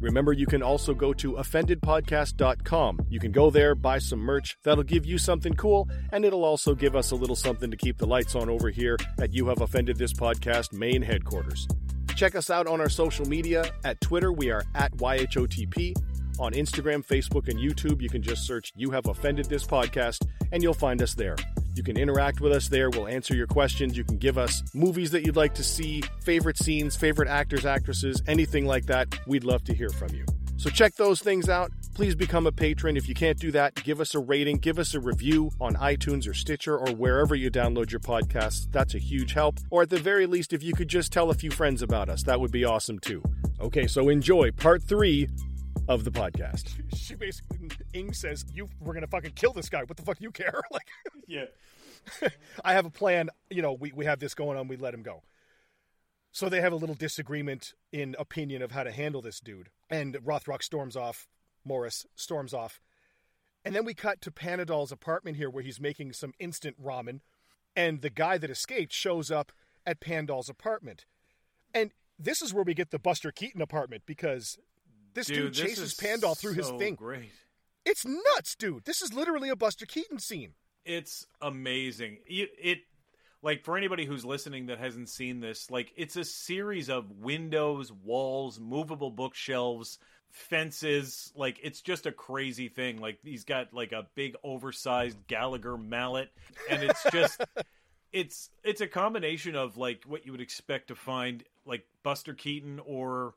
Remember, you can also go to offendedpodcast.com. You can go there, buy some merch. That'll give you something cool, and it'll also give us a little something to keep the lights on over here at You Have Offended This Podcast main headquarters. Check us out on our social media. At Twitter, we are at YHOTP. On Instagram, Facebook, and YouTube, you can just search You Have Offended This Podcast, and you'll find us there. You can interact with us there. We'll answer your questions. You can give us movies that you'd like to see, favorite scenes, favorite actors, actresses, anything like that. We'd love to hear from you. So check those things out. Please become a patron. If you can't do that, give us a rating, give us a review on iTunes or Stitcher or wherever you download your podcasts. That's a huge help. Or at the very least, if you could just tell a few friends about us, that would be awesome too. Okay, so enjoy part three of the podcast. She basically, Ing says, "You, we're gonna fucking kill this guy. What the fuck do you care?" Like, Yeah. I have a plan. You know, we, we have this going on. We let him go. So they have a little disagreement in opinion of how to handle this dude. And Rothrock storms off. Morris storms off. And then we cut to Panadol's apartment here where he's making some instant ramen. And the guy that escaped shows up at Pandol's apartment. And this is where we get the Buster Keaton apartment because this dude, this chases is Pandol through his so thing. Great. It's nuts, dude. This is literally a Buster Keaton scene. It's amazing. It, it like for anybody who's listening that hasn't seen this, like it's a series of windows, walls, movable bookshelves, fences. Like it's just a crazy thing. Like he's got like a big oversized Gallagher mallet, and it's just. It's it's a combination of like what you would expect to find like Buster Keaton or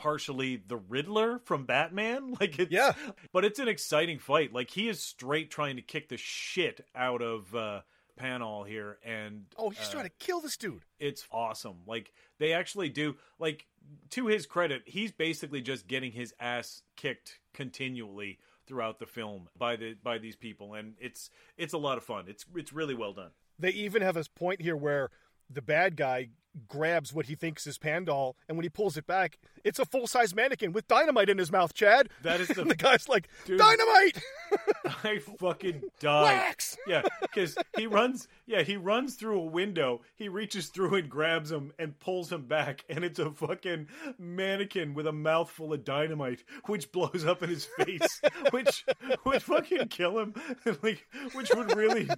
partially the Riddler from Batman. Like it's Yeah. but it's an exciting fight. Like he is straight trying to kick the shit out of uh Panol here and Oh, he's uh, trying to kill this dude. it's awesome. Like they actually do like to his credit, he's basically just getting his ass kicked continually throughout the film by the by these people and it's it's a lot of fun. It's it's really well done. They even have this point here where the bad guy grabs what he thinks is Pandol, and when he pulls it back, it's a full size mannequin with dynamite in his mouth, Chad. That is the- the guy's like, Dude. Dynamite! I fucking died. Wax! Yeah, because he runs. Yeah, he runs through a window. He reaches through and grabs him and pulls him back, and it's a fucking mannequin with a mouthful of dynamite, which blows up in his face, which would fucking kill him. like, which would really,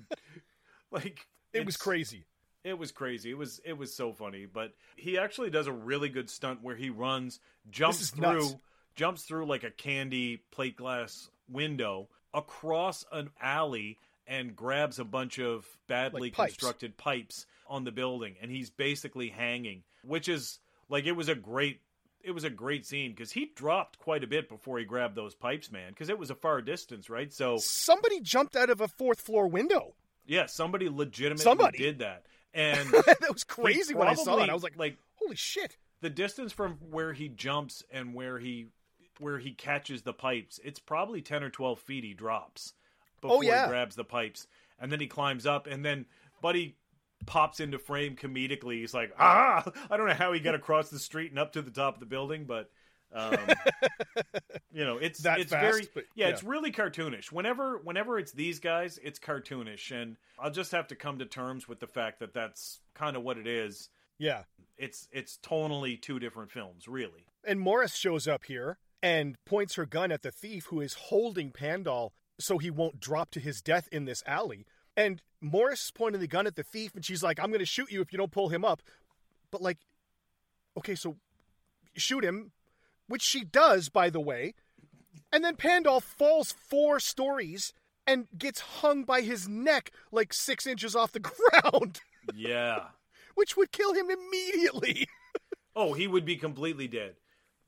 like, It was crazy. It was crazy. It was it was so funny. But he actually does a really good stunt where he runs, jumps through, nuts. jumps through like a candy plate glass window across an alley and grabs a bunch of badly Like pipes. constructed pipes on the building, and he's basically hanging, which is like it was a great. It was a great scene because he dropped quite a bit before he grabbed those pipes, man. Because it was a far distance, right? So Somebody jumped out of a fourth floor window. yeah, somebody legitimately Somebody. did that, and that was crazy when I saw it. I was like, like holy shit. the distance from where he jumps and where he where he catches the pipes it's probably 10 or 12 feet he drops before Oh, yeah. he grabs the pipes and then he climbs up and then buddy pops into frame comedically he's like ah i don't know how he got across the street and up to the top of the building but um, you know it's That it's fast, very but- yeah, yeah. it's really cartoonish whenever whenever it's these guys it's cartoonish and i'll just have to come to terms with the fact that that's kind of what it is Yeah. it's it's tonally two different films, really. And Morris shows up here and points her gun at the thief who is holding Pandol so he won't drop to his death in this alley. And Morris is pointing the gun at the thief and she's like, I'm going to shoot you if you don't pull him up. But, like, okay, so shoot him, which she does, by the way. And then Pandol falls four stories and gets hung by his neck like six inches off the ground, Yeah. which would kill him immediately. Oh, he would be completely dead.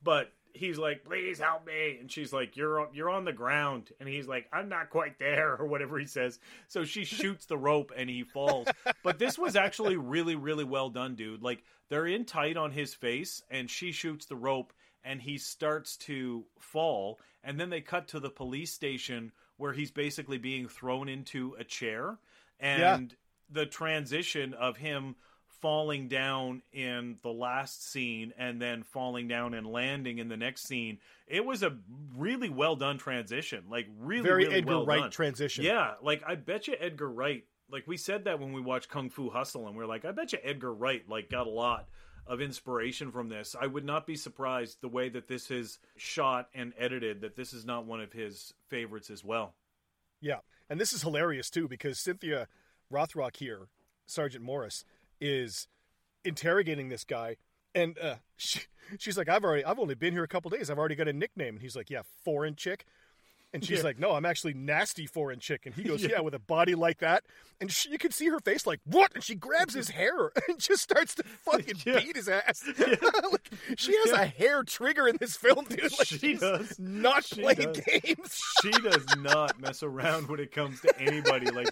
But he's like, "Please help me," and she's like, "You're you're on the ground," and he's like, "I'm not quite there," or whatever he says. So she shoots the rope and he falls. But this was actually really really well done, dude. Like they're in tight on his face, and she shoots the rope, and he starts to fall, and then they cut to the police station where he's basically being thrown into a chair, and the transition of him falling down in the last scene and then falling down and landing in the next scene. It was a really well done transition. Like really, Very really Edgar well Wright done. transition. Yeah, like I bet you Edgar Wright. Like we said that when we watched Kung Fu Hustle, and we are like, I bet you Edgar Wright like got a lot of inspiration from this. I would not be surprised the way that this is shot and edited. That this is not one of his favorites as well. Yeah, and this is hilarious too because Cynthia Rothrock here, Sergeant Morris, is interrogating this guy, and uh, she, she's like, "I've already, I've only been here a couple days. I've already got a nickname." And he's like, "Yeah, foreign chick." And she's Yeah. like, "No, I'm actually nasty foreign chick." And he goes, "Yeah, with a body like that." And she, you can see her face like, "What?" And she grabs his hair and just starts to fucking Yeah. beat his ass. like, she has a hair trigger in this film, dude. Like, She she's does. not She playing does. games. she does not mess around when it comes to anybody. Like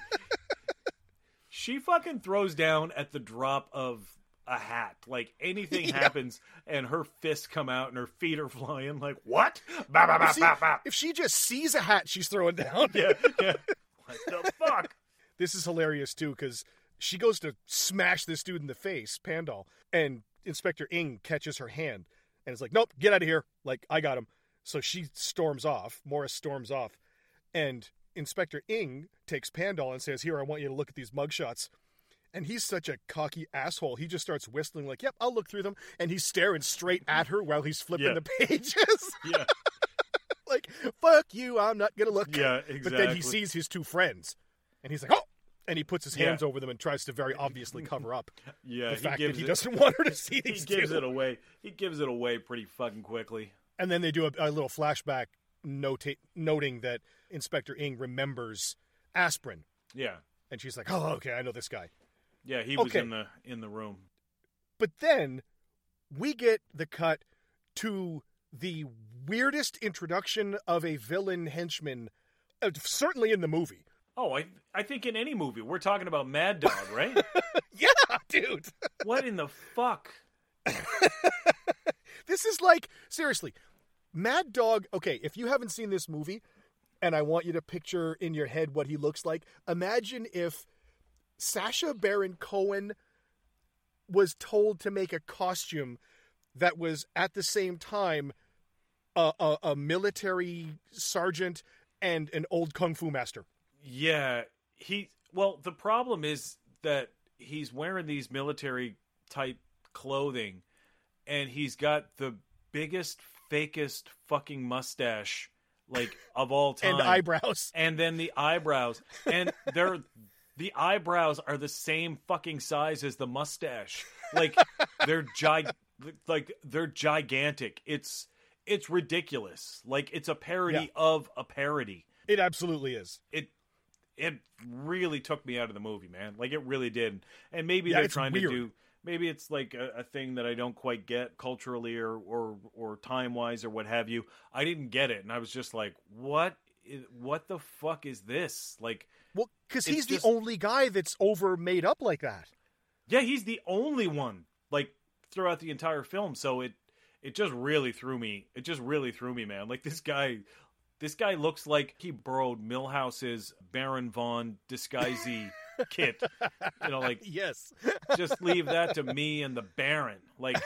she fucking throws down at the drop of a hat. Like anything Yeah. happens and her fists come out and her feet are flying. Like what? Bah, bah, bah, bah, bah. if she just sees a hat she's throwing down, Yeah, yeah. What the fuck? this is hilarious too because she goes to smash this dude in the face, Pandal, and Inspector Ing catches her hand and is like, "Nope, get out of here!" Like I got him. So she storms off. Morris storms off, and Inspector Ing takes Pandal and says, "Here, I want you to look at these mugshots." And he's such a cocky asshole. He just starts whistling like, "Yep, I'll look through them." And he's staring straight at her while he's flipping Yeah. the pages. Yeah, like, "Fuck you, I'm not gonna look." yeah, exactly. But then he sees his two friends, and he's like, "Oh!" And he puts his Yeah. hands over them and tries to very obviously cover up yeah, the he fact gives that he it- doesn't want her to see these. He gives two. it away. He gives it away pretty fucking quickly. And then they do a, a little flashback, nota- noting that Inspector Ing remembers aspirin, Yeah, and she's like, "Oh, okay, I know this guy." Yeah. He was Okay. in the in the room. But then we get the cut to the weirdest introduction of a villain henchman, uh, certainly in the movie. Oh, I I think in any movie we're talking about Mad Dog, right? Yeah, dude. what in the fuck? This is like seriously, Mad Dog. Okay, if you haven't seen this movie, and I want you to picture in your head what he looks like, imagine if Sacha Baron Cohen was told to make a costume that was at the same time a, a, a military sergeant and an old kung fu master. Yeah, he. Well, the problem is that he's wearing these military type clothing, and he's got the biggest, fakest fucking mustache like of all time, And eyebrows. and then the eyebrows, and they're the eyebrows are the same fucking size as the mustache. Like they're gig, like they're gigantic. It's it's ridiculous. Like it's a parody Yeah. of a parody It absolutely is. it it really took me out of the movie, man. Like it really did. And maybe Yeah, they're trying weird. to do maybe it's like a, a thing that I don't quite get culturally or or or time wise or what have you. I didn't get it, and I was just like, what? What the fuck is this? Like, Well, because he's just- the only guy that's over made up like that. yeah, he's the only one like throughout the entire film. So it it just really threw me. It just really threw me, man. Like this guy. This guy looks like he borrowed Milhouse's Baron von Disguisey kit. You know, like Yes. just leave that to me and the Baron. Like,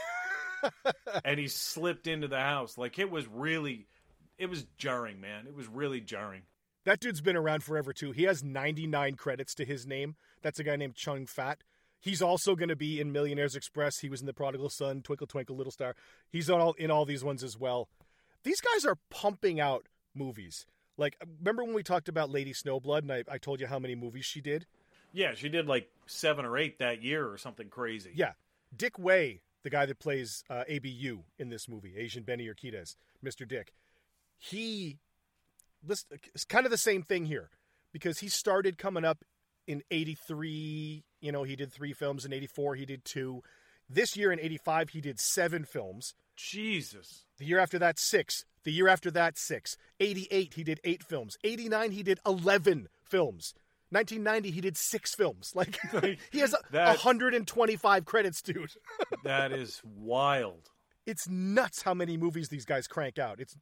and he slipped into the house. Like, it was really, it was jarring, man. It was really jarring. That dude's been around forever too. He has 99 credits to his name. That's a guy named Chung Fat. He's also going to be in Millionaires Express. He was in The Prodigal Son, Twinkle Twinkle Little Star. He's on all, in all these ones as well. These guys are pumping out movies. Like, remember when we talked about Lady Snowblood and I, I told you how many movies she did? Yeah, she did like seven or eight that year or something crazy. Yeah. Dick Wei, the guy that plays uh, ABU in this movie, Asian Benny Urquidez, Mr. Dick, he, this, it's kind of the same thing here because he started coming up in 83. You know, he did three films. In 84, he did two. This year in 85, he did seven films. Jesus. The year after that, six. The year after that, six. 88, he did eight films. 89, he did 11 films. 1990, he did six films. Like, he has That- 125 credits, dude. That is wild. it's nuts how many movies these guys crank out. It's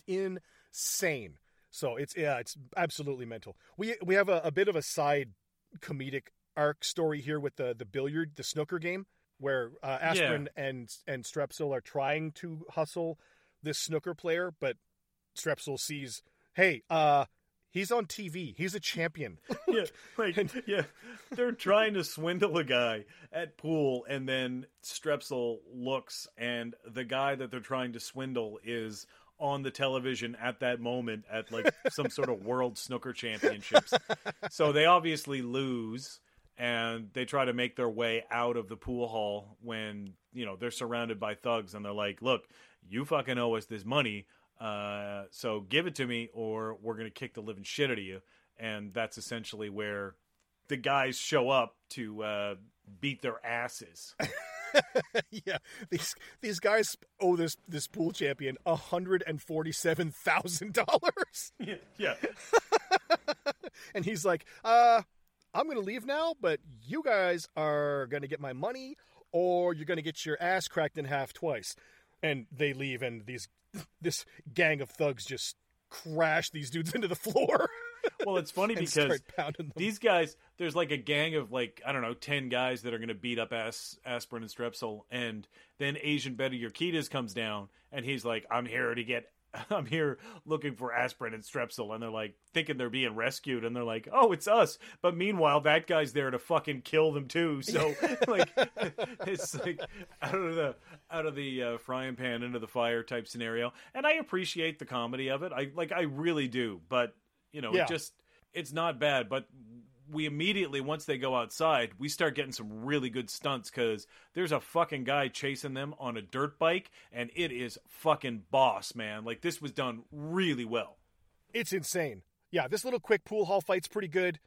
insane. So it's yeah, it's absolutely mental. We we have a, a bit of a side comedic arc story here with the the billiard, the snooker game, where uh, Aspirin and and Strepsil are trying to hustle this snooker player, but Strepsil sees, hey, uh, he's on TV. He's a champion. yeah, like yeah, they're trying to swindle a guy at pool, and then Strepsil looks, and the guy that they're trying to swindle is on the television at that moment at like some sort of world snooker championships. So they obviously lose, and they try to make their way out of the pool hall when you know they're surrounded by thugs, and they're like, "Look, you fucking owe us this money." Uh, so give it to me, or we're gonna kick the living shit out of you. And that's essentially where the guys show up to uh, beat their asses. yeah, these these guys owe this this pool champion hundred and forty seven thousand dollars, yeah, yeah, and he's like, "Uh, I'm gonna leave now, but you guys are gonna get my money, or you're gonna get your ass cracked in half twice." And they leave, and these this gang of thugs just crash these dudes into the floor Well, it's funny because start pounding them. these guys, there's like a gang of like I don't know, ten guys that are going to beat up As- Aspirin and Strepsil, and then Asian Benny Urquidez comes down, and he's like, "I'm here to get." I'm here looking for aspirin and strepsil, and they're like thinking they're being rescued, and they're like, "Oh, it's us!" But meanwhile, that guy's there to fucking kill them too. So, like, it's like out of the out of the uh, frying pan into the fire type scenario. And I appreciate the comedy of it. I like, I really do. But you know, Yeah. it just it's not bad. But we immediately once they go outside, we start getting some really good stunts because there's a fucking guy chasing them on a dirt bike, and it is fucking boss, man. Like this was done really well. It's insane. Yeah, this little quick pool hall fight's pretty good.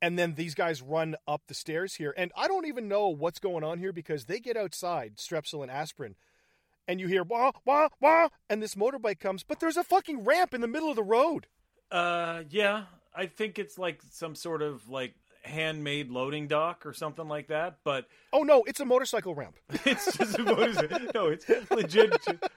And then these guys run up the stairs here. And I don't even know what's going on here because they get outside, Strepsil and Aspirin, and you hear wah, wah, wah, and this motorbike comes, but there's a fucking ramp in the middle of the road. Uh, yeah, I think it's like some sort of like handmade loading dock or something like that. But Oh no, it's a motorcycle ramp. it's just is it? No, it's legit.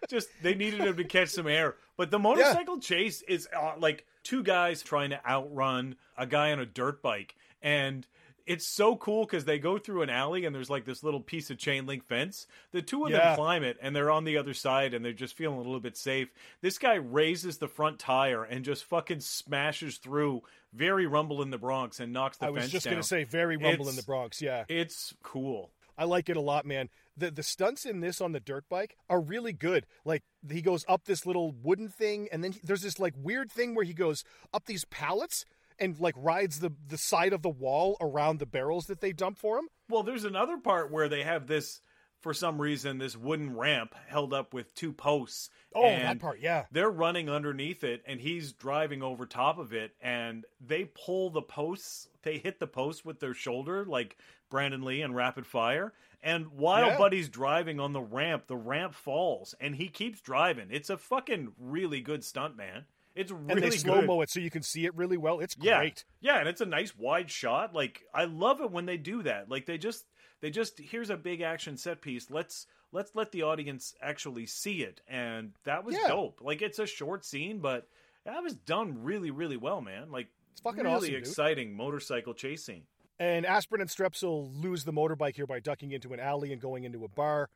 Just they needed him to catch some air. But the motorcycle chase is uh, like two guys trying to outrun a guy on a dirt bike, and it's so cool because they go through an alley and there's like this little piece of chain link fence. The two of Yeah. them climb it and they're on the other side and they're just feeling a little bit safe. This guy raises the front tire and just fucking smashes through very rumble in the Bronx and knocks the I was just down. gonna say very rumble in the Bronx, yeah. it's cool. I like it a lot, man. The the stunts in this on the dirt bike are really good. Like he goes up this little wooden thing, and then he- there's this like weird thing where he goes up these pallets and like rides the the side of the wall around the barrels that they dump for him. Well, there's another part where they have this, for some reason, this wooden ramp held up with two posts. Oh, that part, yeah. They're running underneath it, and he's driving over top of it, and they pull the posts. They hit the post with their shoulder, like Brandon Lee and Rapid Fire. And while Yeah. Buddy's driving on the ramp, the ramp falls, and he keeps driving. It's a fucking really good stunt, man. It's really And they slow mo it so you can see it really well. It's great. Yeah, and it's a nice wide shot. Like I love it when they do that. Like they just they just here's a big action set piece. Let's let's let the audience actually see it. And that was Yeah. dope. Like it's a short scene, but that was done really really well, man. Like It's fucking really awesome, dude. exciting motorcycle chase scene. And Aspirin and Strepsil lose the motorbike here by ducking into an alley and going into a bar.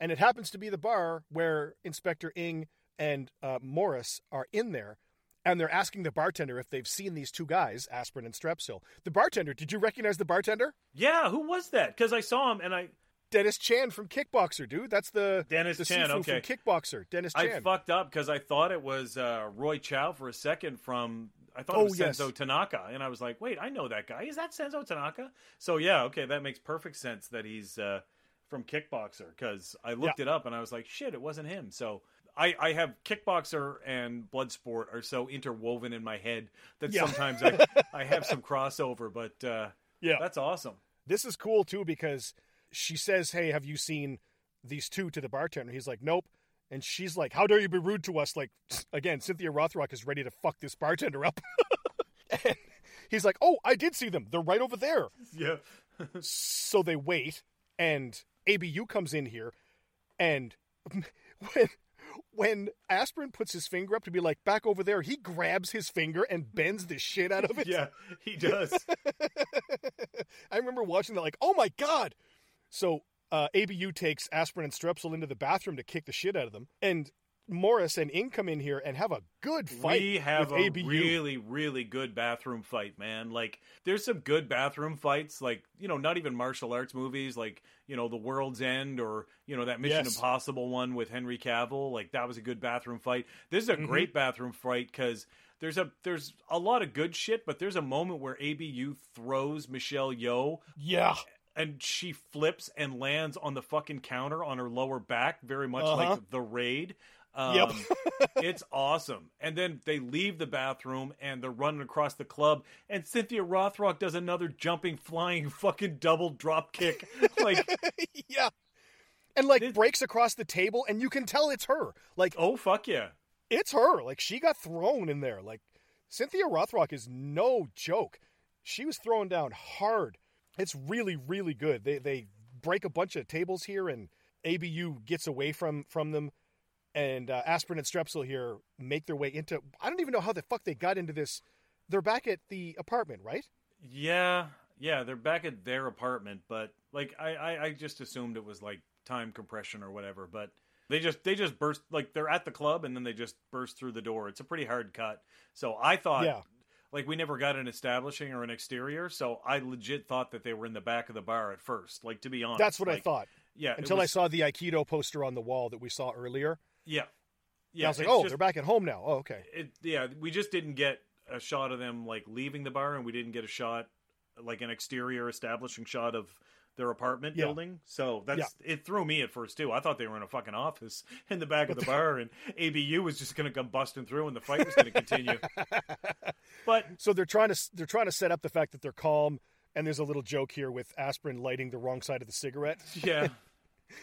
And it happens to be the bar where Inspector Ing and uh, Morris are in there. And they're asking the bartender if they've seen these two guys, Aspirin and Strepsil. The bartender, did you recognize the bartender? Yeah, who was that? Because I saw him and I Dennis Chan from Kickboxer, dude. That's the Dennis the Chan, okay. from Kickboxer. Dennis I fucked up because I thought it was uh, Roy Chiao for a second from. I thought Oh, it was yes. Senzo Tanaka, and I was like, "Wait, I know that guy. Is that Senzo Tanaka?" So yeah, okay, that makes perfect sense that he's uh, from Kickboxer because I looked it up and I was like, "Shit, it wasn't him." So I, I have Kickboxer and Bloodsport are so interwoven in my head that Yeah. sometimes I I have some crossover, but uh, Yeah. that's awesome. This is cool too because she says, "Hey, have you seen these two to the bartender?" He's like, "Nope." And she's like, "How dare you be rude to us?" Like again, Cynthia Rothrock is ready to fuck this bartender up. and he's like, "Oh, I did see them. They're right over there." Yeah. so they wait, and ABU comes in here, and when when Aspirin puts his finger up to be like back over there, he grabs his finger and bends the shit out of it. Yeah, he does. I remember watching that, like, oh my god. So uh, ABU takes Aspirin and Strepsil into the bathroom to kick the shit out of them, and Morris and Ing come in here and have a good fight. we have a ABU. really, really good bathroom fight, man. Like, there's some good bathroom fights, like, you know, not even martial arts movies, like, you know, The World's End or, you know, that Mission Yes. Impossible one with Henry Cavill. Like, that was a good bathroom fight. This is a Mhm. great bathroom fight because. There's a there's a lot of good shit, but there's a moment where ABU throws Michelle Yeoh Yeah, and she flips and lands on the fucking counter on her lower back, very much Uh-huh. like the raid. Um, Yep. it's awesome. And then they leave the bathroom and they're running across the club, and Cynthia Rothrock does another jumping, flying, fucking double drop kick. Like, yeah, and like This- breaks across the table, and you can tell it's her. Like oh fuck yeah, it's her. Like she got thrown in there. Like Cynthia Rothrock is no joke. She was thrown down hard. It's really, really good. They they break a bunch of tables here, and ABU gets away from from them. And uh, Aspirin and Strepsil here make their way into. I don't even know how the fuck they got into this. They're back at the apartment, right? yeah, yeah. They're back at their apartment, but like I, I, I just assumed it was like time compression or whatever. But they just they just burst like they're at the club and then they just burst through the door. It's a pretty hard cut. So I thought Yeah. like we never got an establishing or an exterior, so I legit thought that they were in the back of the bar at first. Like to be honest, That's what I thought Yeah, until was- I saw the Aikido poster on the wall that we saw earlier. Yeah, Yeah, yeah. I was like, oh, just- they're back at home now. Oh, okay. It, yeah, we just didn't get a shot of them like leaving the bar, and we didn't get a shot like an exterior establishing shot of their apartment Yeah. building. So that's it threw me at first too. I thought they were in a fucking office in the back of the bar, and ABU was just going to come busting through, and the fight was going to continue. but So they're trying to they're trying to set up the fact that they're calm. And there's a little joke here with Aspirin lighting the wrong side of the cigarette. yeah.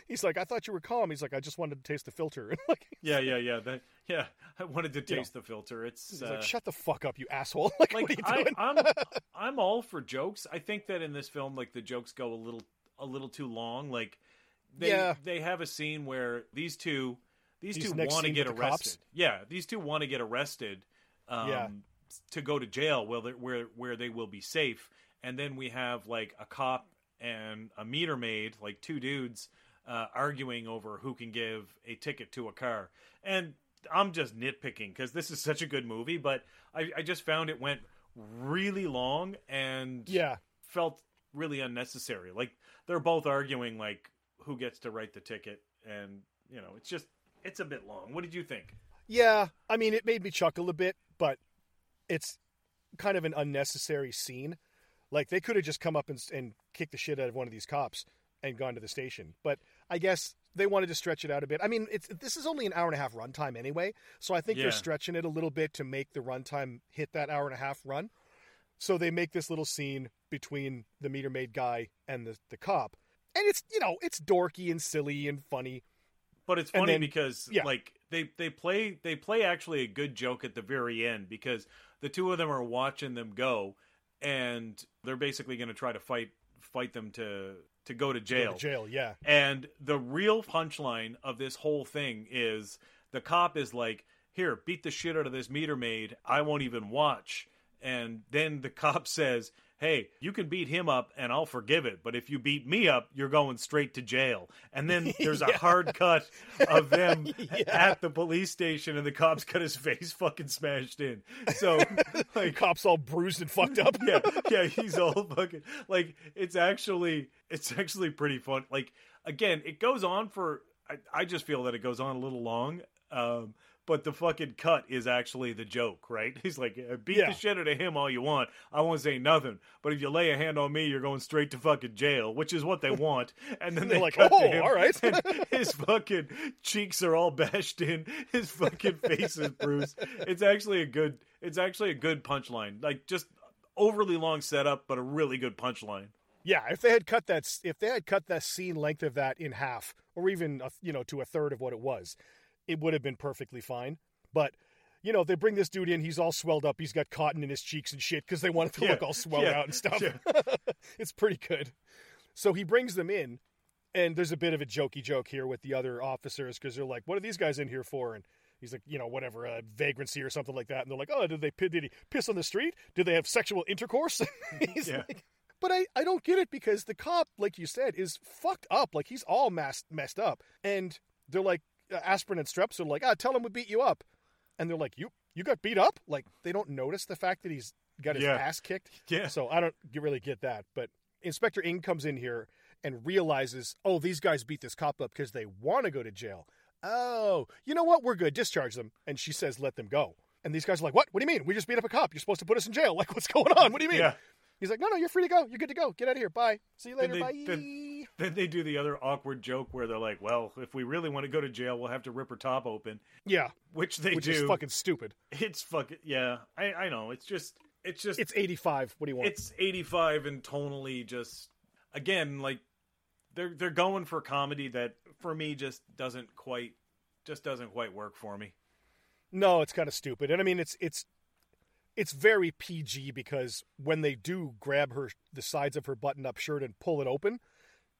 He's like, I thought you were calm. He's like, I just wanted to taste the filter. like, Yeah, yeah, yeah. That, yeah, I wanted to You know, taste the filter. It's he's uh, like, shut the fuck up, you asshole. like, like you I, doing? I'm I'm all for jokes. I think that in this film, like the jokes go a little a little too long. Like they Yeah. they have a scene where these two these, These two want to get arrested. cops? Yeah, these two want to get arrested. Um, Yeah. To go to jail, where where where they will be safe, and then we have like a cop and a meter maid, like two dudes, uh, arguing over who can give a ticket to a car. And I'm just nitpicking because this is such a good movie, but I, I just found it went really long and yeah. felt really unnecessary. Like they're both arguing like who gets to write the ticket, and you know, it's just it's a bit long. What did you think? Yeah. I mean, it made me chuckle a bit, but it's kind of an unnecessary scene. Like, they could have just come up and, and kicked the shit out of one of these cops and gone to the station. But I guess they wanted to stretch it out a bit. I mean, it's this is only an hour and a half runtime anyway, so I think Yeah. they're stretching it a little bit to make the runtime hit that hour and a half run. So they make this little scene between the meter maid guy and the, the cop. And it's, you know, it's dorky and silly and funny. But it's funny then- because yeah. like they they play they play actually a good joke at the very end because the two of them are watching them go, and they're basically going to try to fight fight them to to go to Go jail. to jail, yeah. And the real punchline of this whole thing is the cop is like, "Here, beat the shit out of this meter maid. I won't even watch." And then the cop says, "Hey, you can beat him up and I'll forgive it, but if you beat me up, you're going straight to jail." And then there's a hard cut of them Yeah. at the police station and the cop's got his face fucking smashed in. So The like cop's all bruised and fucked up. yeah, yeah, he's all fucking like it's actually it's actually pretty fun. Like again, it goes on for I, I just feel that it goes on a little long. Um but the fucking cut is actually the joke, right? He's like, "Uh, beat Yeah. the shit out of him all you want. I won't say nothing. But if you lay a hand on me, you're going straight to fucking jail, which is what they want. And then They're they like, "Oh, all right." his fucking cheeks are all bashed in. His fucking face is bruised. It's actually a good. It's actually a good punchline. Like just overly long setup, but a really good punchline. Yeah, if they had cut that, if they had cut that scene length of that in half, or even a, you know to a third of what it was, it would have been perfectly fine. But you know, they bring this dude in. He's all swelled up. He's got cotton in his cheeks and shit because they want it to Yeah, look all swelled yeah, out and stuff. yeah. it's pretty good. So he brings them in, and there's a bit of a jokey joke here with the other officers because they're like, "What are these guys in here for?" And he's like, "You know, whatever, uh, vagrancy or something like that." And they're like, "Oh, did they did he piss on the street? Did they have sexual intercourse?" he's like, but I, I don't get it because the cop, like you said, is fucked up. Like he's all messed messed up, and they're like aspirin and streps are like, "Ah, tell him we beat you up," and they're like, "You you got beat up?" Like they don't notice the fact that he's got his Yeah. ass kicked. Yeah. So I don't really get that. But Inspector Ing comes in here and realizes, oh, these guys beat this cop up because they want to go to jail. Oh, you know what? We're good. Discharge them. And she says, let them go. And these guys are like, what? What do you mean? We just beat up a cop. You're supposed to put us in jail. Like, what's going on? What do you mean? Yeah. He's like, no, no, you're free to go. You're good to go. Get out of here. Bye. See you later. they- Bye. then- Then they do the other awkward joke where they're like, "Well, if we really want to go to jail, we'll have to rip her top open," yeah, which they which do. is fucking stupid. It's fucking yeah. I I know. It's just it's just It's 85. What do you want? it's 85 and tonally just again like they're they're going for comedy that for me just doesn't quite just doesn't quite work for me. No, it's kind of stupid. And I mean, it's it's it's very PG because when they do grab her the sides of her button-up shirt and pull it open,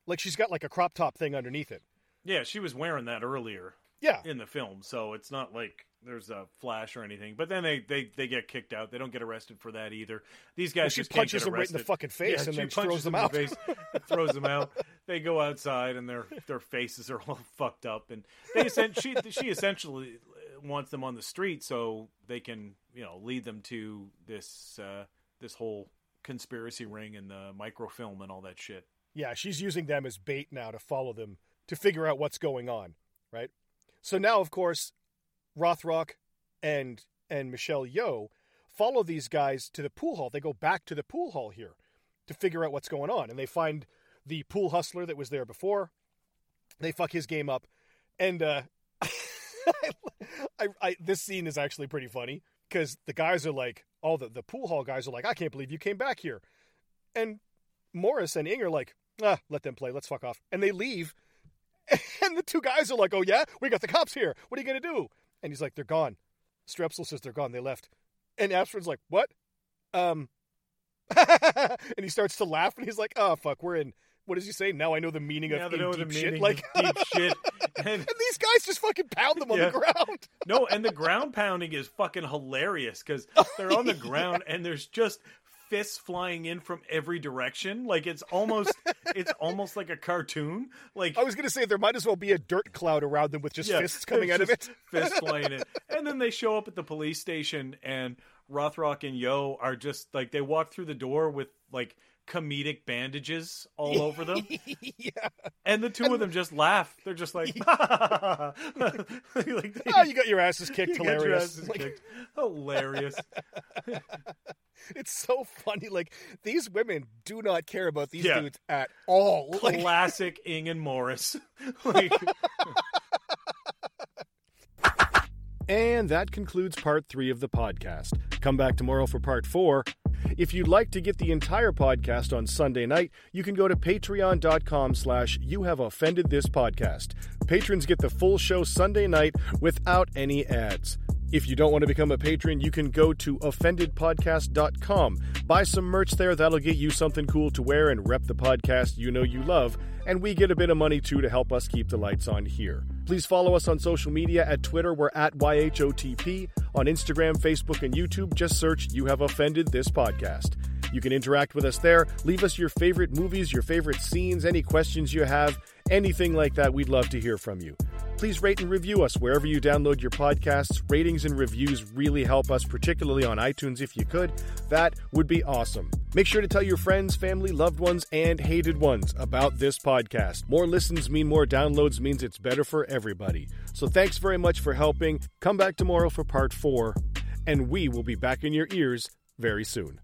like she's got like a crop top thing underneath it. Yeah, she was wearing that earlier Yeah, in the film, so it's not like there's a flash or anything. But then they they they get kicked out. They don't get arrested for that either. These guys Well, she just punches them right in the fucking face Yeah, and she then punches throws them in the out. face, throws them out. They go outside and their their faces are all fucked up, and they she she essentially wants them on the street so they can you know lead them to this uh, this whole conspiracy ring and the microfilm and all that shit. Yeah, she's using them as bait now to follow them to figure out what's going on, right? So now, of course, Rothrock and and Michelle Yeoh follow these guys to the pool hall. They go back to the pool hall here to figure out what's going on, and they find the pool hustler that was there before. They fuck his game up, and uh, I, I, this scene is actually pretty funny because the guys are like, all the the pool hall guys are like, I can't believe you came back here, and Morris and Ing are like, ah, let them play. Let's fuck off. And they leave. And the two guys are like, oh, yeah? We got the cops here. What are you going to do? And he's like, they're gone. Strepsil says they're gone. They left. And Aspirin's like, what? Um. and he starts to laugh and he's like, oh, fuck, we're in. What does he say? Now I know the meaning Now of deep the shit. meaning Like, of deep shit. And, and these guys just fucking pound them on Yeah. the ground. no, and the ground pounding is fucking hilarious because they're on the ground and there's just fists flying in from every direction. Like it's almost it's almost like a cartoon. Like I was going to say there might as well be a dirt cloud around them with just yeah, fists coming out of it. Fists flying in. And then they show up at the police station and Rothrock and Yeoh are just like they walk through the door with like comedic bandages all over them. yeah. And the two of them just laugh. They're just like, like they- Oh, you got your asses kicked. you Hilarious. asses Like, kicked. Hilarious. It's so funny. Like these women do not care about these Yeah. dudes at all. Like, Classic Ing and Morris. like, and that concludes part three of the podcast. Come back tomorrow for part four. If you'd like to get the entire podcast on Sunday night, you can go to patreon.com slash you have offended this podcast. Patrons get the full show Sunday night without any ads. If you don't want to become a patron, you can go to offendedpodcast.com. Buy some merch there, that'll get you something cool to wear and rep the podcast you know you love, and we get a bit of money too to help us keep the lights on here. Please follow us on social media at Twitter, we're at YHOTP. On Instagram, Facebook, and YouTube, just search You Have Offended This Podcast. You can interact with us there. Leave us your favorite movies, your favorite scenes, any questions you have, anything like that. We'd love to hear from you. Please rate and review us wherever you download your podcasts. Ratings and reviews really help us, particularly on iTunes if you could. That would be awesome. Make sure to tell your friends, family, loved ones, and hated ones about this podcast. More listens mean more downloads means it's better for everybody. So thanks very much for helping. Come back tomorrow for part four, and we will be back in your ears very soon.